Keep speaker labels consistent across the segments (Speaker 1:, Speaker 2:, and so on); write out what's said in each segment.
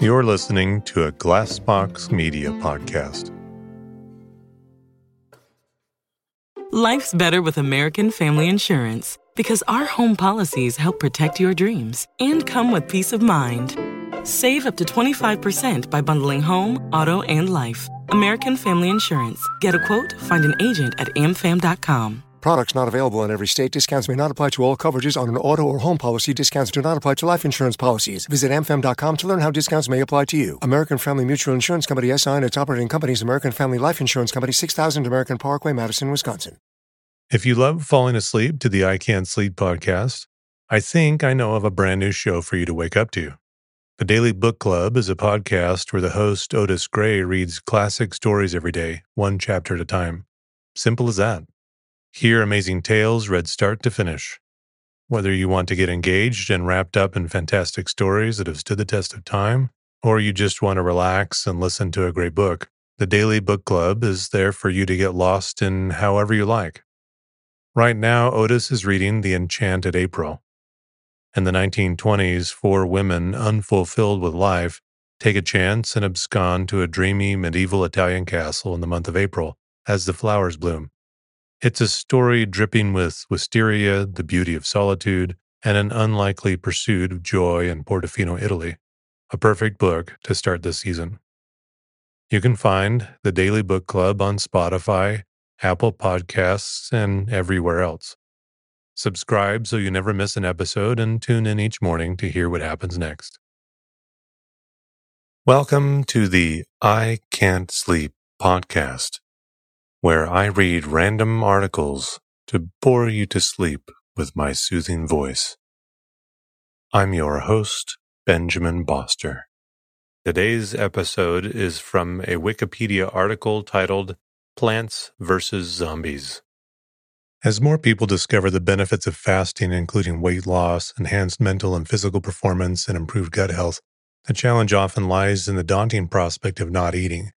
Speaker 1: You're listening to a Glassbox Media podcast.
Speaker 2: Life's better with American Family Insurance because our home policies help protect your dreams and come with peace of mind. Save up to 25% by bundling home, auto, and life. American Family Insurance. Get a quote, find an agent at amfam.com.
Speaker 3: Products not available in every state. Discounts may not apply to all coverages on an auto or home policy. Discounts do not apply to life insurance policies. Visit amfam.com to learn how discounts may apply to you. American Family Mutual Insurance Company SI and its operating companies American Family Life Insurance Company 6000 American Parkway, Madison, Wisconsin.
Speaker 1: If you love falling asleep to the I Can't Sleep podcast, I think I know of a brand new show for you to wake up to. The Daily Book Club is a podcast where the host, Otis Gray, reads classic stories every day, one chapter at a time. Simple as that. Hear amazing tales read start to finish. Whether you want to get engaged and wrapped up in fantastic stories that have stood the test of time, or you just want to relax and listen to a great book, the Daily Book Club is there for you to get lost in however you like. Right now, Otis is reading The Enchanted April. In the 1920s, four women, unfulfilled with life, take a chance and abscond to a dreamy medieval Italian castle in the month of April as the flowers bloom. It's a story dripping with wisteria, the beauty of solitude, and an unlikely pursuit of joy in Portofino, Italy. A perfect book to start this season. You can find the Daily Book Club on Spotify, Apple Podcasts, and everywhere else. Subscribe so you never miss an episode and tune in each morning to hear what happens next. Welcome to the I Can't Sleep podcast where I read random articles to bore you to sleep with my soothing voice. I'm your host, Benjamin Boster. Today's episode is from a Wikipedia article titled Plants vs. Zombies. As more people discover the benefits of fasting, including weight loss, enhanced mental and physical performance, and improved gut health, the challenge often lies in the daunting prospect of not eating.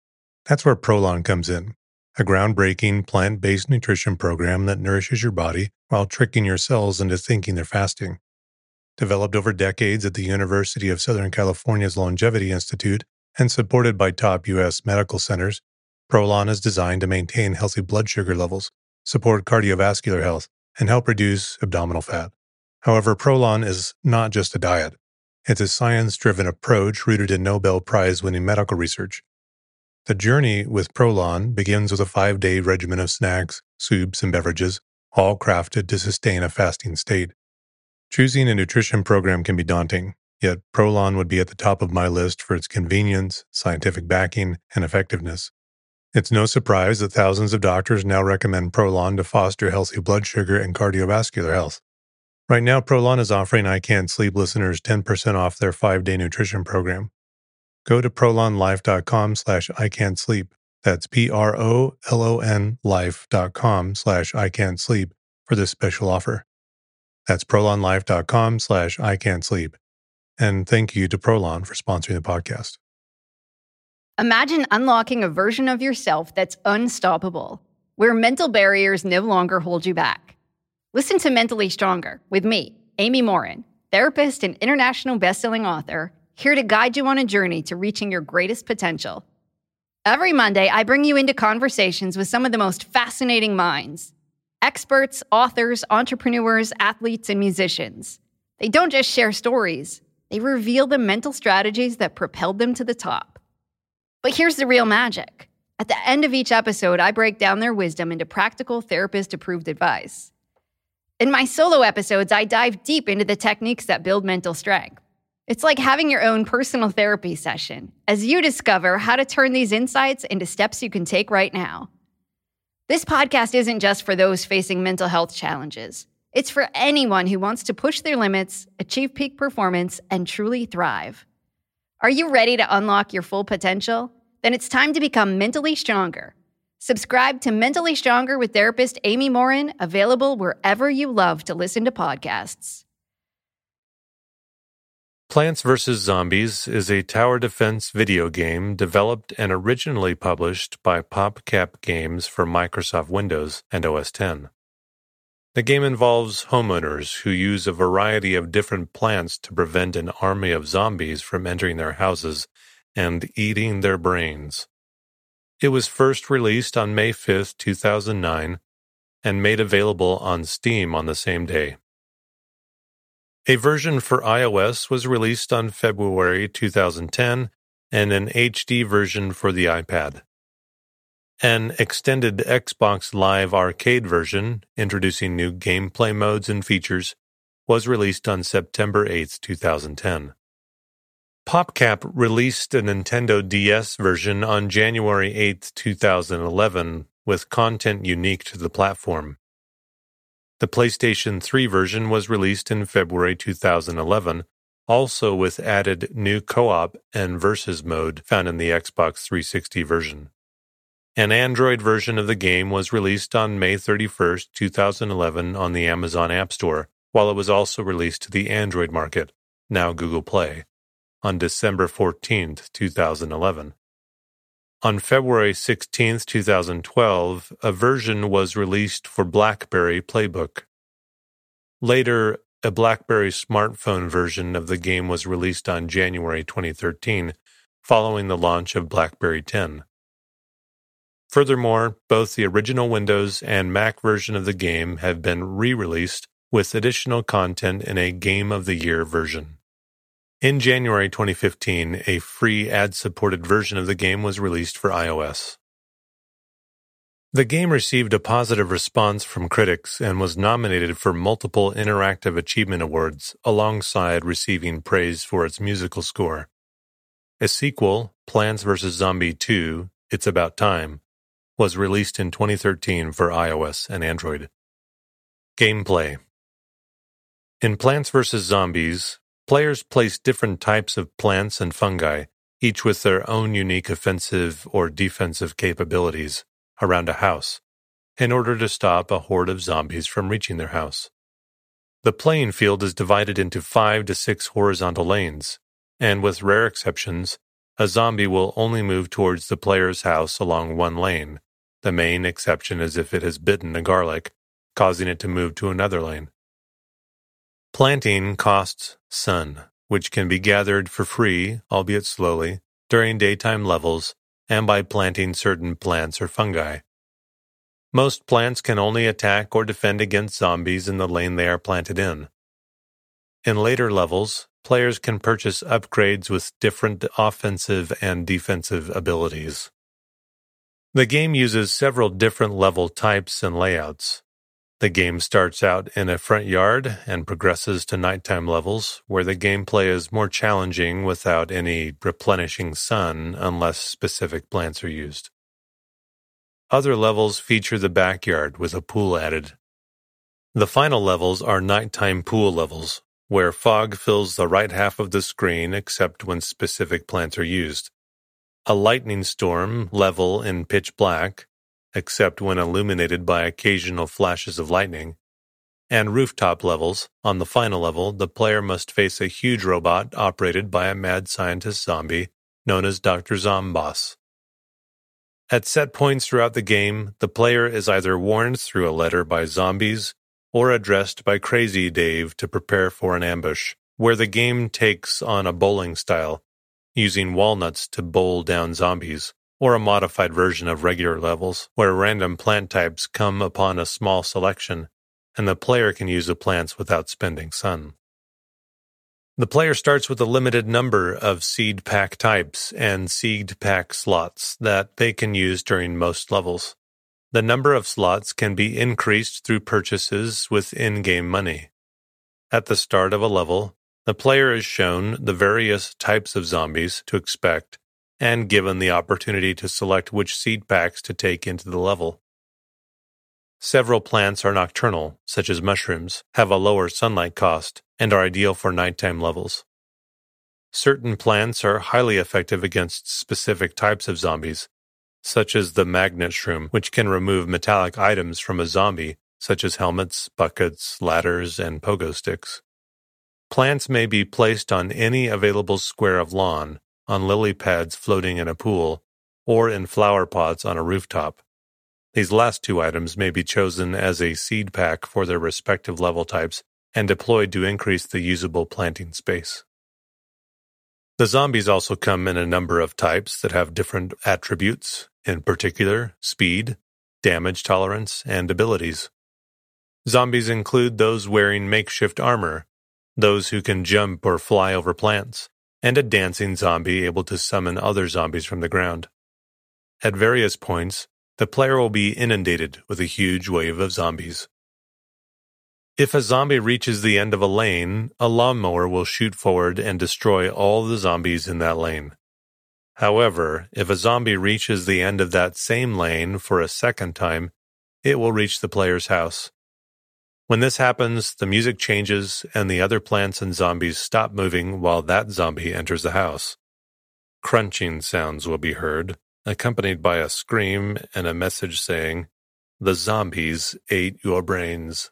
Speaker 1: That's where Prolon comes in a groundbreaking plant based nutrition program that nourishes your body while tricking your cells into thinking they're fasting. Developed over decades at the University of Southern California's Longevity Institute and supported by top U.S. medical centers, Prolon is designed to maintain healthy blood sugar levels, support cardiovascular health, and help reduce abdominal fat. However, Prolon is not just a diet. It's a science driven approach rooted in Nobel Prize winning medical research the journey with Prolon begins with a five day regimen of snacks, soups, and beverages, all crafted to sustain a fasting state. Choosing a nutrition program can be daunting, yet Prolon would be at the top of my list for its convenience, scientific backing, and effectiveness. It's no surprise that thousands of doctors now recommend Prolon to foster healthy blood sugar and cardiovascular health. Right now, Prolon is offering I Can't Sleep listeners 10% off their five day nutrition program. Go to prolonlife.com slash I can't sleep. That's P-R-O-L-O-N life.com slash I can't sleep for this special offer. That's prolonlife.com slash I can't sleep. And thank you to Prolon for sponsoring the podcast.
Speaker 4: Imagine unlocking a version of yourself that's unstoppable, where mental barriers no longer hold you back. Listen to Mentally Stronger with me, Amy Morin, therapist and international bestselling author here to guide you on a journey to reaching your greatest potential. Every Monday, I bring you into conversations with some of the most fascinating minds experts, authors, entrepreneurs, athletes, and musicians. They don't just share stories, they reveal the mental strategies that propelled them to the top. But here's the real magic. At the end of each episode, I break down their wisdom into practical therapist approved advice. In my solo episodes, I dive deep into the techniques that build mental strength. It's like having your own personal therapy session as you discover how to turn these insights into steps you can take right now. This podcast isn't just for those facing mental health challenges. It's for anyone who wants to push their limits, achieve peak performance, and truly thrive. Are you ready to unlock your full potential? Then it's time to become mentally stronger. Subscribe to Mentally Stronger with therapist Amy Morin, available wherever you love to listen to podcasts.
Speaker 1: Plants vs. Zombies is a tower defense video game developed and originally published by PopCap Games for Microsoft Windows and OS X. The game involves homeowners who use a variety of different plants to prevent an army of zombies from entering their houses and eating their brains. It was first released on May 5, 2009, and made available on Steam on the same day. A version for iOS was released on February 2010 and an HD version for the iPad. An extended Xbox Live Arcade version, introducing new gameplay modes and features, was released on September 8, 2010. PopCap released a Nintendo DS version on January 8, 2011, with content unique to the platform. The PlayStation 3 version was released in February 2011, also with added new co op and versus mode found in the Xbox 360 version. An Android version of the game was released on May 31, 2011, on the Amazon App Store, while it was also released to the Android market, now Google Play, on December 14, 2011. On February 16, 2012, a version was released for BlackBerry Playbook. Later, a BlackBerry smartphone version of the game was released on January 2013, following the launch of BlackBerry 10. Furthermore, both the original Windows and Mac version of the game have been re released with additional content in a Game of the Year version. In January 2015, a free ad supported version of the game was released for iOS. The game received a positive response from critics and was nominated for multiple Interactive Achievement Awards alongside receiving praise for its musical score. A sequel, Plants vs. Zombie 2 It's About Time, was released in 2013 for iOS and Android. Gameplay In Plants vs. Zombies, Players place different types of plants and fungi, each with their own unique offensive or defensive capabilities, around a house, in order to stop a horde of zombies from reaching their house. The playing field is divided into five to six horizontal lanes, and with rare exceptions, a zombie will only move towards the player's house along one lane. The main exception is if it has bitten a garlic, causing it to move to another lane. Planting costs sun, which can be gathered for free, albeit slowly, during daytime levels and by planting certain plants or fungi. Most plants can only attack or defend against zombies in the lane they are planted in. In later levels, players can purchase upgrades with different offensive and defensive abilities. The game uses several different level types and layouts. The game starts out in a front yard and progresses to nighttime levels, where the gameplay is more challenging without any replenishing sun unless specific plants are used. Other levels feature the backyard with a pool added. The final levels are nighttime pool levels, where fog fills the right half of the screen except when specific plants are used. A lightning storm level in pitch black, except when illuminated by occasional flashes of lightning, and rooftop levels. On the final level, the player must face a huge robot operated by a mad scientist zombie known as Dr. Zomboss. At set points throughout the game, the player is either warned through a letter by zombies or addressed by Crazy Dave to prepare for an ambush, where the game takes on a bowling style, using walnuts to bowl down zombies or a modified version of regular levels, where random plant types come upon a small selection, and the player can use the plants without spending sun. The player starts with a limited number of seed pack types and seed pack slots that they can use during most levels. The number of slots can be increased through purchases with in game money. At the start of a level, the player is shown the various types of zombies to expect and given the opportunity to select which seed packs to take into the level. Several plants are nocturnal, such as mushrooms, have a lower sunlight cost, and are ideal for nighttime levels. Certain plants are highly effective against specific types of zombies, such as the magnet shroom, which can remove metallic items from a zombie, such as helmets, buckets, ladders, and pogo sticks. Plants may be placed on any available square of lawn, on lily pads floating in a pool, or in flower pots on a rooftop. These last two items may be chosen as a seed pack for their respective level types and deployed to increase the usable planting space. The zombies also come in a number of types that have different attributes, in particular speed, damage tolerance, and abilities. Zombies include those wearing makeshift armor, those who can jump or fly over plants, and a dancing zombie able to summon other zombies from the ground. At various points, the player will be inundated with a huge wave of zombies. If a zombie reaches the end of a lane, a lawnmower will shoot forward and destroy all the zombies in that lane. However, if a zombie reaches the end of that same lane for a second time, it will reach the player's house. When this happens, the music changes and the other plants and zombies stop moving while that zombie enters the house. Crunching sounds will be heard, accompanied by a scream and a message saying, The zombies ate your brains.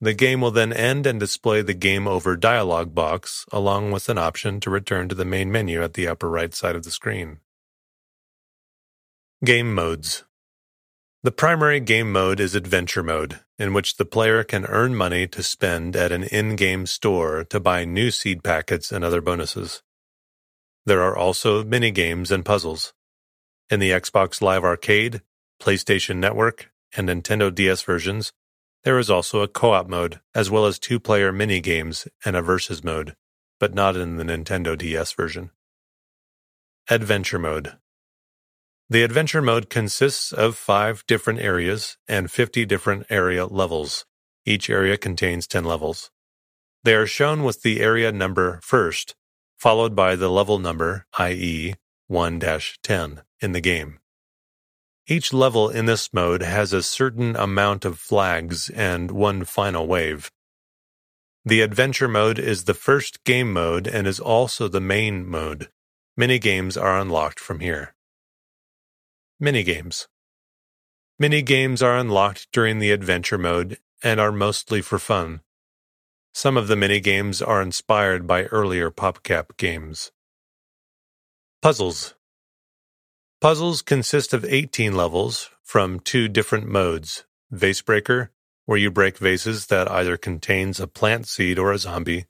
Speaker 1: The game will then end and display the game over dialog box, along with an option to return to the main menu at the upper right side of the screen. Game Modes The primary game mode is Adventure Mode, in which the player can earn money to spend at an in game store to buy new seed packets and other bonuses. There are also mini games and puzzles. In the Xbox Live Arcade, PlayStation Network, and Nintendo DS versions, there is also a co-op mode, as well as two-player mini-games and a versus mode, but not in the Nintendo DS version. Adventure Mode The Adventure Mode consists of five different areas and 50 different area levels. Each area contains 10 levels. They are shown with the area number first, followed by the level number, i.e., 1-10, in the game. Each level in this mode has a certain amount of flags and one final wave. The Adventure mode is the first game mode and is also the main mode. Many games are unlocked from here. Minigames Minigames are unlocked during the Adventure mode and are mostly for fun. Some of the minigames are inspired by earlier PopCap games. Puzzles Puzzles consist of 18 levels from two different modes Vase Breaker, where you break vases that either contains a plant seed or a zombie,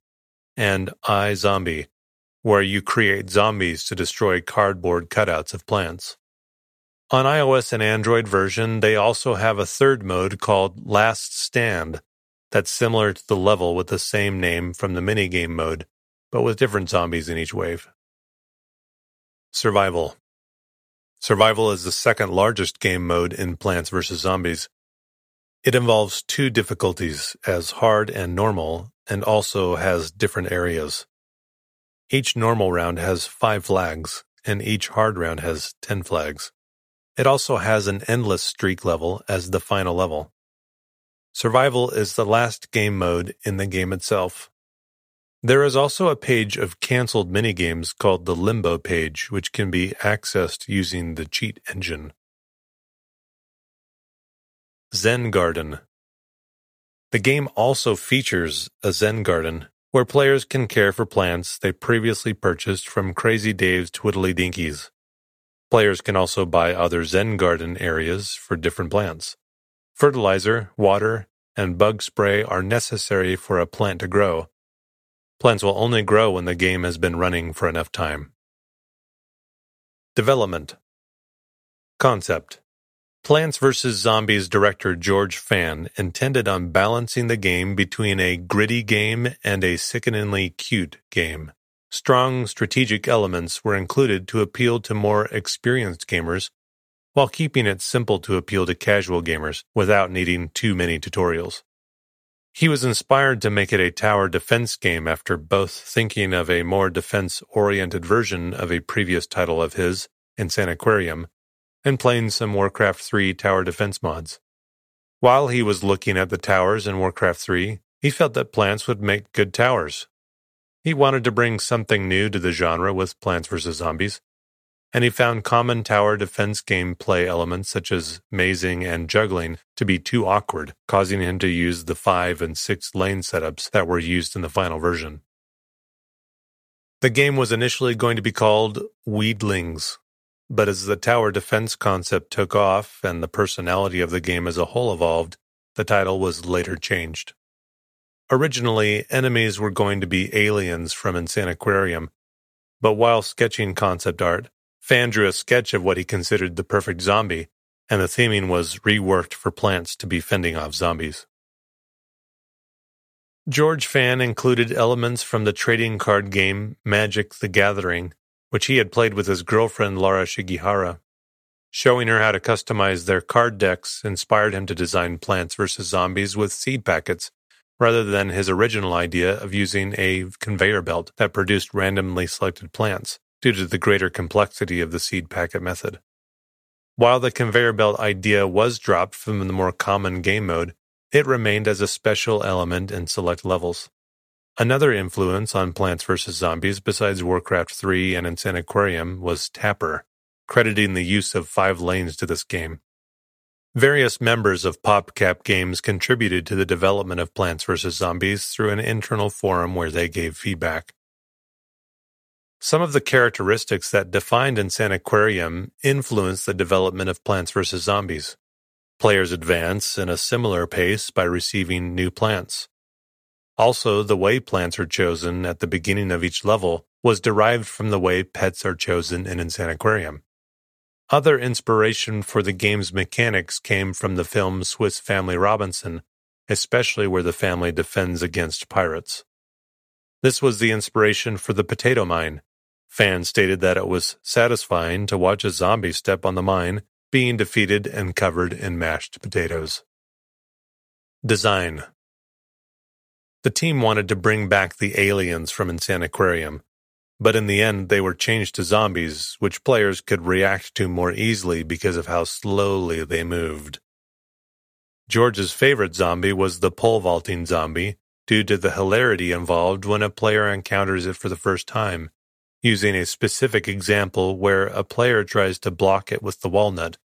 Speaker 1: and I Zombie, where you create zombies to destroy cardboard cutouts of plants. On iOS and Android version, they also have a third mode called Last Stand that's similar to the level with the same name from the minigame mode, but with different zombies in each wave. Survival Survival is the second largest game mode in Plants vs. Zombies. It involves two difficulties, as hard and normal, and also has different areas. Each normal round has five flags, and each hard round has ten flags. It also has an endless streak level as the final level. Survival is the last game mode in the game itself. There is also a page of cancelled minigames called the Limbo page, which can be accessed using the cheat engine. Zen Garden The game also features a Zen Garden, where players can care for plants they previously purchased from Crazy Dave's Twiddydinkies. Players can also buy other Zen Garden areas for different plants. Fertilizer, water, and bug spray are necessary for a plant to grow, Plants will only grow when the game has been running for enough time. Development Concept Plants vs. Zombies director George Fan intended on balancing the game between a gritty game and a sickeningly cute game. Strong strategic elements were included to appeal to more experienced gamers, while keeping it simple to appeal to casual gamers without needing too many tutorials. He was inspired to make it a tower defense game after both thinking of a more defense oriented version of a previous title of his, Insaniquarium, and playing some Warcraft 3 tower defense mods. While he was looking at the towers in Warcraft 3, he felt that plants would make good towers. He wanted to bring something new to the genre with Plants vs. Zombies, and he found common tower defense gameplay elements such as mazing and juggling to be too awkward, causing him to use the 5 and 6 lane setups that were used in the final version. The game was initially going to be called Weedlings. but as the tower defense concept took off and the personality of the game as a whole evolved, the title was later changed. Originally, enemies were going to be aliens from Insaniquarium, but while sketching concept art, Fan drew a sketch of what he considered the perfect zombie, and the theming was reworked for plants to be fending off zombies. George Fan included elements from the trading card game Magic the Gathering, which he had played with his girlfriend Lara Shigihara. Showing her how to customize their card decks inspired him to design Plants vs. Zombies with seed packets, rather than his original idea of using a conveyor belt that produced randomly selected plants, due to the greater complexity of the seed packet method. While the conveyor belt idea was dropped from the more common game mode, it remained as a special element in select levels. Another influence on Plants vs. Zombies besides Warcraft 3 and Insaniquarium was Tapper, crediting the use of five lanes to this game. Various members of PopCap Games contributed to the development of Plants vs. Zombies through an internal forum where they gave feedback. Some of the characteristics that defined Insaniquarium influenced the development of Plants vs. Zombies. Players advance in a similar pace by receiving new plants. Also, the way plants are chosen at the beginning of each level was derived from the way pets are chosen in Insaniquarium. Other inspiration for the game's mechanics came from the film Swiss Family Robinson, especially where the family defends against pirates. This was the inspiration for the potato mine. Fans stated that it was satisfying to watch a zombie step on the mine being defeated and covered in mashed potatoes. Design The team wanted to bring back the aliens from Insaniquarium, but in the end they were changed to zombies, which players could react to more easily because of how slowly they moved. George's favorite zombie was the pole vaulting zombie, due to the hilarity involved when a player encounters it for the first time using a specific example where a player tries to block it with the walnut,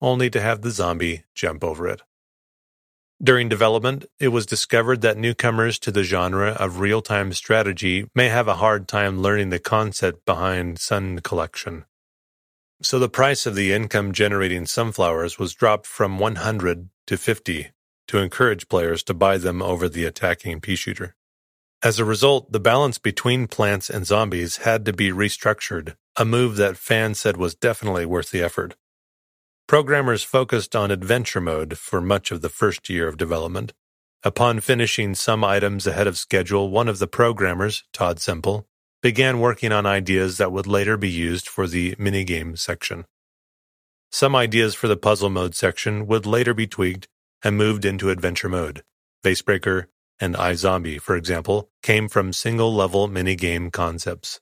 Speaker 1: only to have the zombie jump over it. During development, it was discovered that newcomers to the genre of real time strategy may have a hard time learning the concept behind Sun Collection. So the price of the income generating sunflowers was dropped from 100 to 50 to encourage players to buy them over the attacking pea shooter. As a result, the balance between plants and zombies had to be restructured, a move that fans said was definitely worth the effort. Programmers focused on adventure mode for much of the first year of development. Upon finishing some items ahead of schedule, one of the programmers, Todd Semple, began working on ideas that would later be used for the minigame section. Some ideas for the puzzle mode section would later be tweaked and moved into adventure mode. Vasebreaker, and iZombie, for example, came from single-level minigame concepts.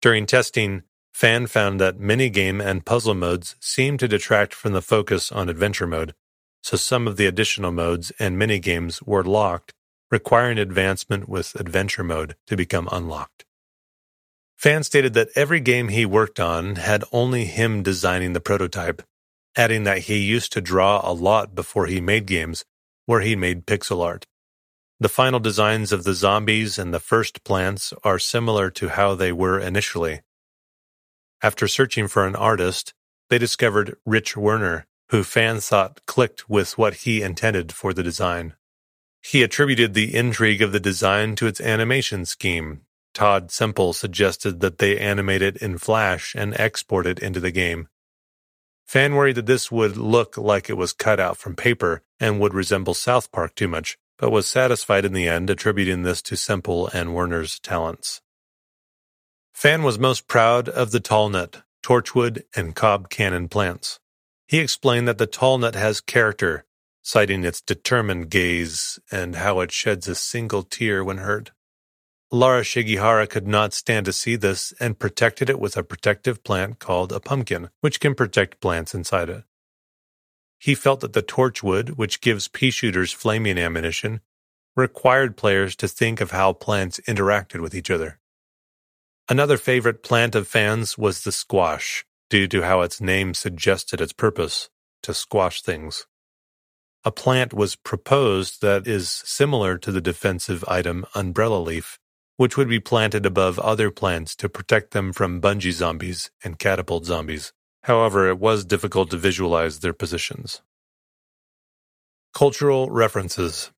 Speaker 1: During testing, Fan found that minigame and puzzle modes seemed to detract from the focus on adventure mode, so some of the additional modes and minigames were locked, requiring advancement with adventure mode to become unlocked. Fan stated that every game he worked on had only him designing the prototype, adding that he used to draw a lot before he made games, where he made pixel art. The final designs of the zombies and the first plants are similar to how they were initially. After searching for an artist, they discovered Rich Werner, who fans thought clicked with what he intended for the design. He attributed the intrigue of the design to its animation scheme. Todd Semple suggested that they animate it in Flash and export it into the game. Fan worried that this would look like it was cut out from paper and would resemble South Park too much, but was satisfied in the end, attributing this to Semple and Werner's talents. Fan was most proud of the tallnut, torchwood, and cob cannon plants. He explained that the tallnut has character, citing its determined gaze and how it sheds a single tear when hurt. Lara Shigihara could not stand to see this and protected it with a protective plant called a pumpkin, which can protect plants inside it. He felt that the torchwood, which gives pea shooters flaming ammunition, required players to think of how plants interacted with each other. Another favorite plant of fans was the squash, due to how its name suggested its purpose to squash things. A plant was proposed that is similar to the defensive item umbrella leaf, which would be planted above other plants to protect them from bungee zombies and catapult zombies. However, it was difficult to visualize their positions. Cultural references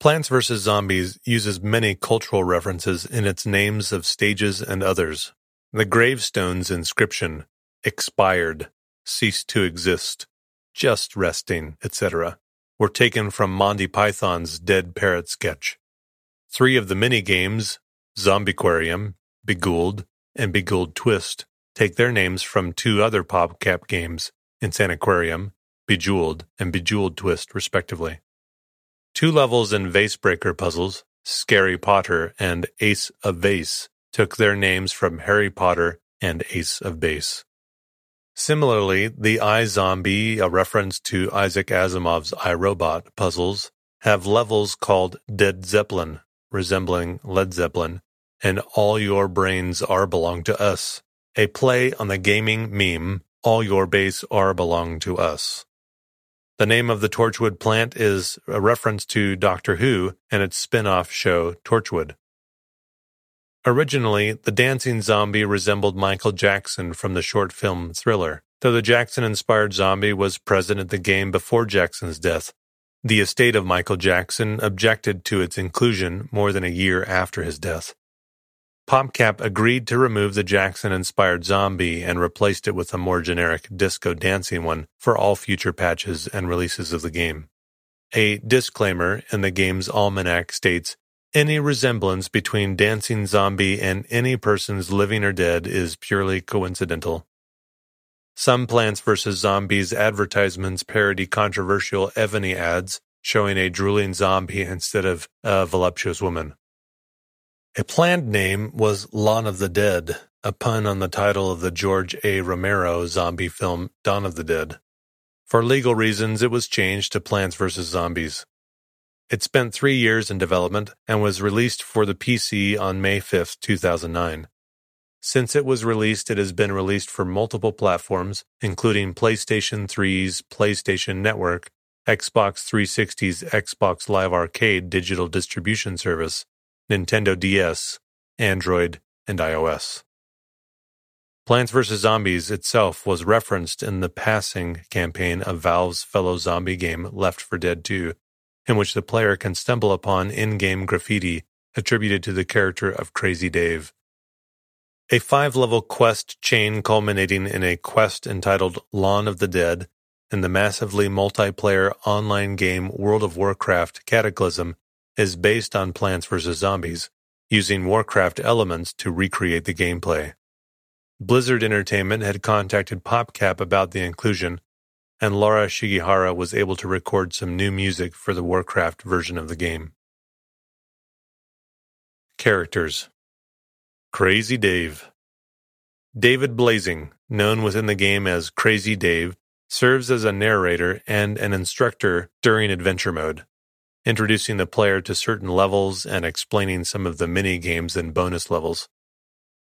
Speaker 1: Plants vs. Zombies uses many cultural references in its names of stages and others. The gravestone's inscription, expired, ceased to exist, just resting, etc., were taken from Monty Python's Dead Parrot sketch. Three of the mini games, Zombiquarium, Beghouled, and Beghouled Twist, take their names from two other PopCap games, Insaniquarium, Bejeweled, and Bejeweled Twist, respectively. Two levels in Vasebreaker puzzles, Scary Potter and Ace of Vase, took their names from Harry Potter and Ace of Base. Similarly, the iZombie, a reference to Isaac Asimov's iRobot puzzles, have levels called Dead Zeppelin, resembling Led Zeppelin, and All Your Brains Are Belong to Us, a play on the gaming meme All Your Base Are Belong to Us. The name of the Torchwood plant is a reference to Doctor Who and its spin off show Torchwood. Originally, the dancing zombie resembled Michael Jackson from the short film Thriller, though the Jackson inspired zombie was present at the game before Jackson's death. The estate of Michael Jackson objected to its inclusion more than a year after his death. PopCap agreed to remove the Jackson inspired zombie and replaced it with a more generic disco dancing one for all future patches and releases of the game. A disclaimer in the game's almanac states any resemblance between Dancing Zombie and any person's living or dead is purely coincidental. Some Plants vs. Zombies advertisements parody controversial Evony ads showing a drooling zombie instead of a voluptuous woman. A planned name was Lawn of the Dead, a pun on the title of the George A. Romero zombie film Dawn of the Dead. For legal reasons, it was changed to Plants vs. Zombies. It spent three years in development and was released for the PC on May 5, 2009. Since it was released, it has been released for multiple platforms, including PlayStation 3's PlayStation Network, Xbox 360's Xbox Live Arcade digital distribution service, Nintendo DS, Android, and iOS. Plants vs. Zombies itself was referenced in the passing campaign of Valve's fellow zombie game Left 4 Dead 2, in which the player can stumble upon in game graffiti attributed to the character of Crazy Dave. A five level quest chain culminating in a quest entitled Lawn of the Dead and the massively multiplayer online game World of Warcraft Cataclysm is based on Plants vs. Zombies, using Warcraft elements to recreate the gameplay. Blizzard Entertainment had contacted PopCap about the inclusion, and Laura Shigihara was able to record some new music for the Warcraft version of the game. Characters Crazy Dave. David Blazing, known within the game as Crazy Dave, serves as a narrator and an instructor during adventure mode, introducing the player to certain levels and explaining some of the mini games and bonus levels.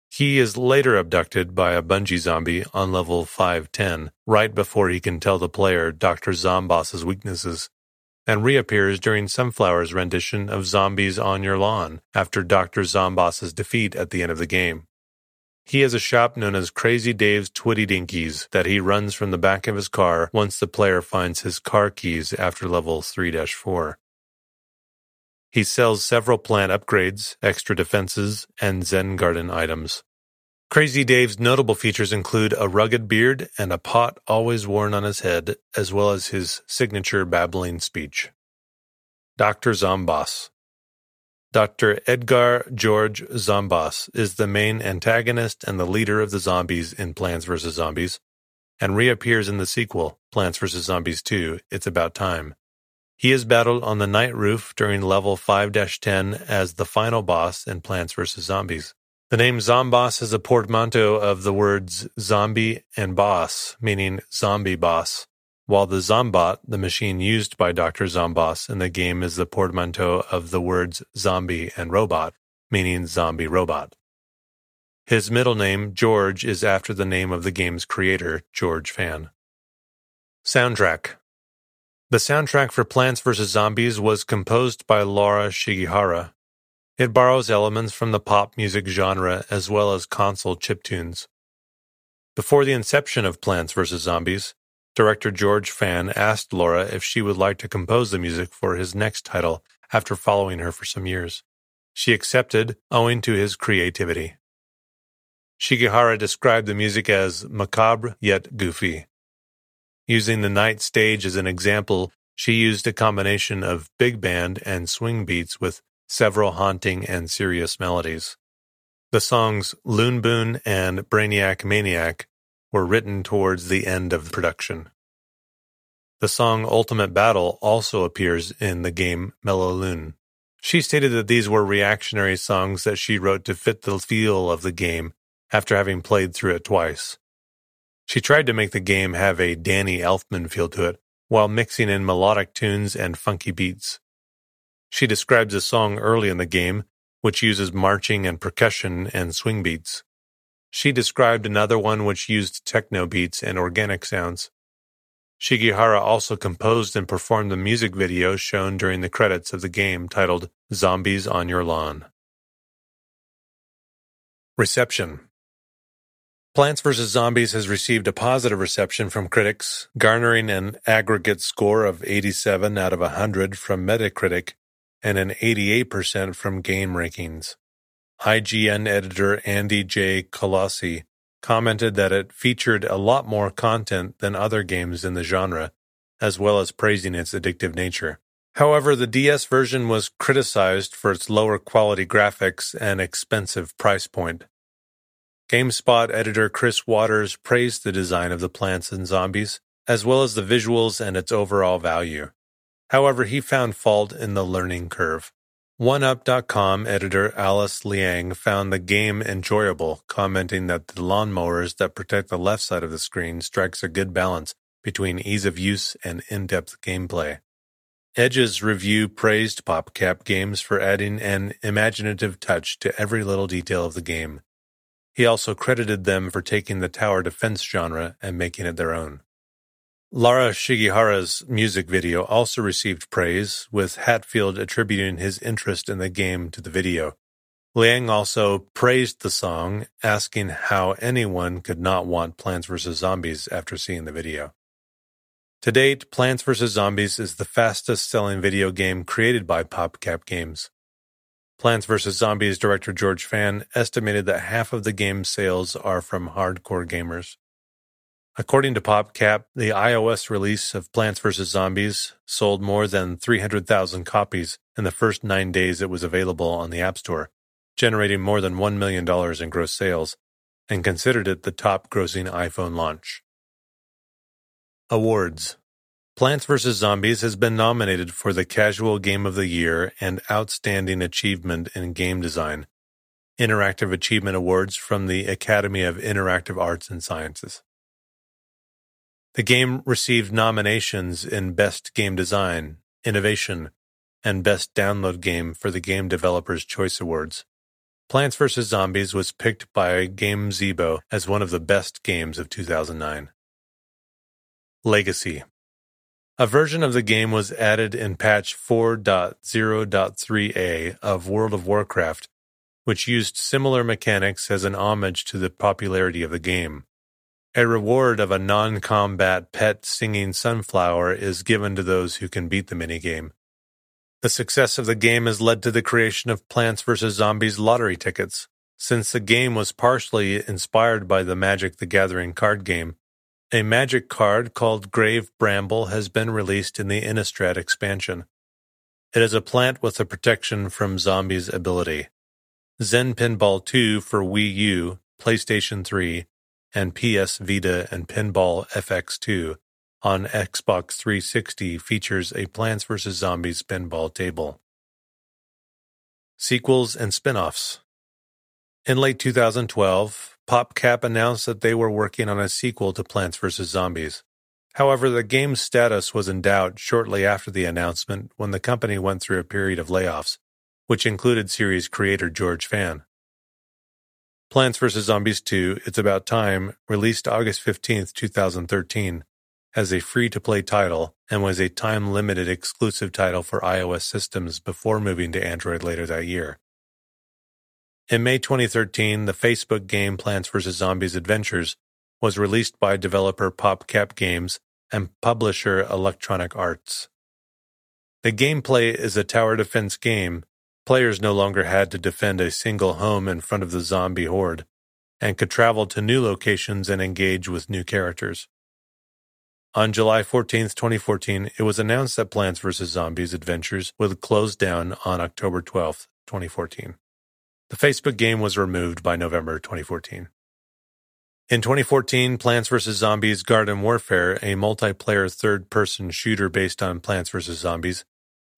Speaker 1: He is later abducted by a bungee zombie on level 510, right before he can tell the player Dr. Zomboss's weaknesses and reappears during Sunflower's rendition of Zombies on Your Lawn after Dr. Zomboss's defeat at the end of the game. He has a shop known as Crazy Dave's Twiddydinkies that he runs from the back of his car once the player finds his car keys after level 3 4. He sells several plant upgrades, extra defenses, and Zen Garden items. Crazy Dave's notable features include a rugged beard and a pot always worn on his head, as well as his signature babbling speech. Dr. Zomboss Dr. Edgar George Zomboss is the main antagonist and the leader of the zombies in Plants vs. Zombies, and reappears in the sequel, Plants vs. Zombies 2 It's About Time. He is battled on the night roof during level 5 10 as the final boss in Plants vs. Zombies. The name Zomboss is a portmanteau of the words zombie and boss, meaning zombie boss, while the Zombot, the machine used by Dr. Zomboss in the game, is the portmanteau of the words zombie and robot, meaning zombie robot. His middle name, George, is after the name of the game's creator, George Fan. Soundtrack The soundtrack for Plants vs. Zombies was composed by Laura Shigihara, It borrows elements from the pop music genre as well as console chiptunes. Before the inception of Plants vs. Zombies, director George Fan asked Laura if she would like to compose the music for his next title after following her for some years. She accepted, owing to his creativity. Shigihara described the music as macabre yet goofy. Using the night stage as an example, she used a combination of big band and swing beats with several haunting and serious melodies. The songs Loon Boon and Brainiac Maniac were written towards the end of production. The song Ultimate Battle also appears in the game Melolune. She stated that these were reactionary songs that she wrote to fit the feel of the game after having played through it twice. She tried to make the game have a Danny Elfman feel to it, while mixing in melodic tunes and funky beats. She describes a song early in the game, which uses marching and percussion and swing beats. She described another one which used techno beats and organic sounds. Shigihara also composed and performed the music video shown during the credits of the game titled Zombies on Your Lawn. Reception Plants vs. Zombies has received a positive reception from critics, garnering an aggregate score of 87 out of 100 from Metacritic and an 88% from Game Rankings. IGN editor Andy J. Colossi commented that it featured a lot more content than other games in the genre, as well as praising its addictive nature. However, the DS version was criticized for its lower quality graphics and expensive price point. GameSpot editor Chris Watters praised the design of the plants and zombies, as well as the visuals and its overall value. However, he found fault in the learning curve. OneUp.com editor Alice Liang found the game enjoyable, commenting that the lawnmowers that protect the left side of the screen strikes a good balance between ease of use and in-depth gameplay. Edge's review praised PopCap Games for adding an imaginative touch to every little detail of the game. He also credited them for taking the tower defense genre and making it their own. Lara Shigihara's music video also received praise, with Hatfield attributing his interest in the game to the video. Liang also praised the song, asking how anyone could not want Plants vs. Zombies after seeing the video. To date, Plants vs. Zombies is the fastest selling video game created by PopCap Games. Plants vs. Zombies director George Fan estimated that half of the game's sales are from hardcore gamers. According to PopCap, the iOS release of Plants vs. Zombies sold more than 300,000 copies in the first nine days it was available on the App Store, generating more than $1 million in gross sales, and considered it the top grossing iPhone launch. Awards Plants vs. Zombies has been nominated for the Casual Game of the Year and Outstanding Achievement in Game Design Interactive Achievement Awards from the Academy of Interactive Arts and Sciences. The game received nominations in Best Game Design, Innovation, and Best Download Game for the Game Developers Choice Awards. Plants vs. Zombies was picked by GameZebo as one of the best games of 2009. Legacy a version of the game was added in patch 4.0.3a of World of Warcraft, which used similar mechanics as an homage to the popularity of the game. A reward of a non-combat pet singing sunflower is given to those who can beat the minigame. The success of the game has led to the creation of Plants vs. Zombies lottery tickets. Since the game was partially inspired by the Magic the Gathering card game, a magic card called Grave Bramble has been released in the Innistrad expansion. It is a plant with a protection from zombies ability. Zen Pinball 2 for Wii U, PlayStation 3, and PS Vita and Pinball FX2 on Xbox 360 features a Plants vs. Zombies pinball table. Sequels and spin-offs In late 2012, PopCap announced that they were working on a sequel to Plants vs. Zombies. However, the game's status was in doubt shortly after the announcement when the company went through a period of layoffs, which included series creator George Fan. Plants vs. Zombies 2 It's About Time, released August 15, 2013, as a free to play title and was a time limited exclusive title for iOS systems before moving to Android later that year. In May 2013, the Facebook game Plants vs. Zombies Adventures was released by developer PopCap Games and publisher Electronic Arts. The gameplay is a tower defense game. Players no longer had to defend a single home in front of the zombie horde and could travel to new locations and engage with new characters. On July 14, 2014, it was announced that Plants vs. Zombies Adventures would close down on October 12, 2014. The Facebook game was removed by November 2014. In 2014, Plants vs. Zombies Garden Warfare, a multiplayer third person shooter based on Plants vs. Zombies,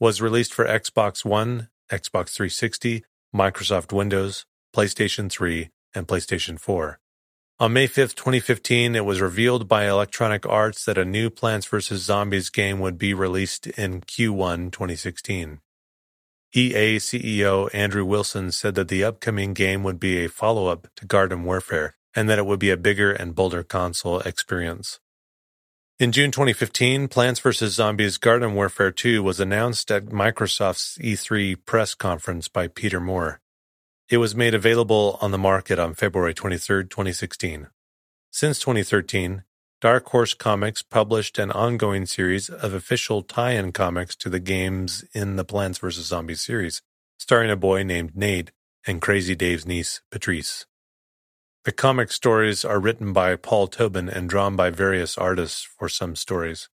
Speaker 1: was released for Xbox One, Xbox 360, Microsoft Windows, PlayStation 3, and PlayStation 4. On May 5, 2015, it was revealed by Electronic Arts that a new Plants vs. Zombies game would be released in Q1 2016. EA CEO Andrew Wilson said that the upcoming game would be a follow up to Garden Warfare and that it would be a bigger and bolder console experience. In June 2015, Plants vs. Zombies Garden Warfare 2 was announced at Microsoft's E3 press conference by Peter Moore. It was made available on the market on February 23, 2016. Since 2013, Dark Horse Comics published an ongoing series of official tie-in comics to the games in the Plants vs. Zombies series, starring a boy named Nate and Crazy Dave's niece, Patrice. The comic stories are written by Paul Tobin and drawn by various artists for some stories.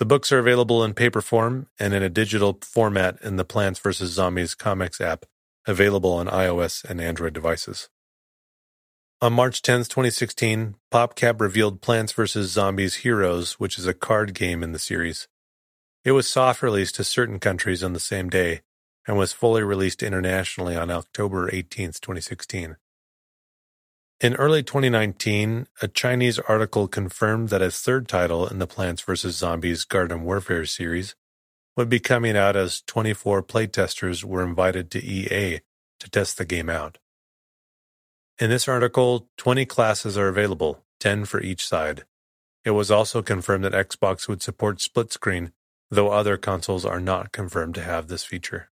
Speaker 1: The books are available in paper form and in a digital format in the Plants vs. Zombies comics app available on iOS and Android devices. On March 10, 2016, PopCap revealed Plants vs. Zombies Heroes, which is a card game in the series. It was soft released to certain countries on the same day and was fully released internationally on October 18, 2016. In early 2019, a Chinese article confirmed that a third title in the Plants vs. Zombies Garden Warfare series would be coming out as 24 playtesters were invited to EA to test the game out. In this article, 20 classes are available, 10 for each side. It was also confirmed that Xbox would support split screen, though other consoles are not confirmed to have this feature.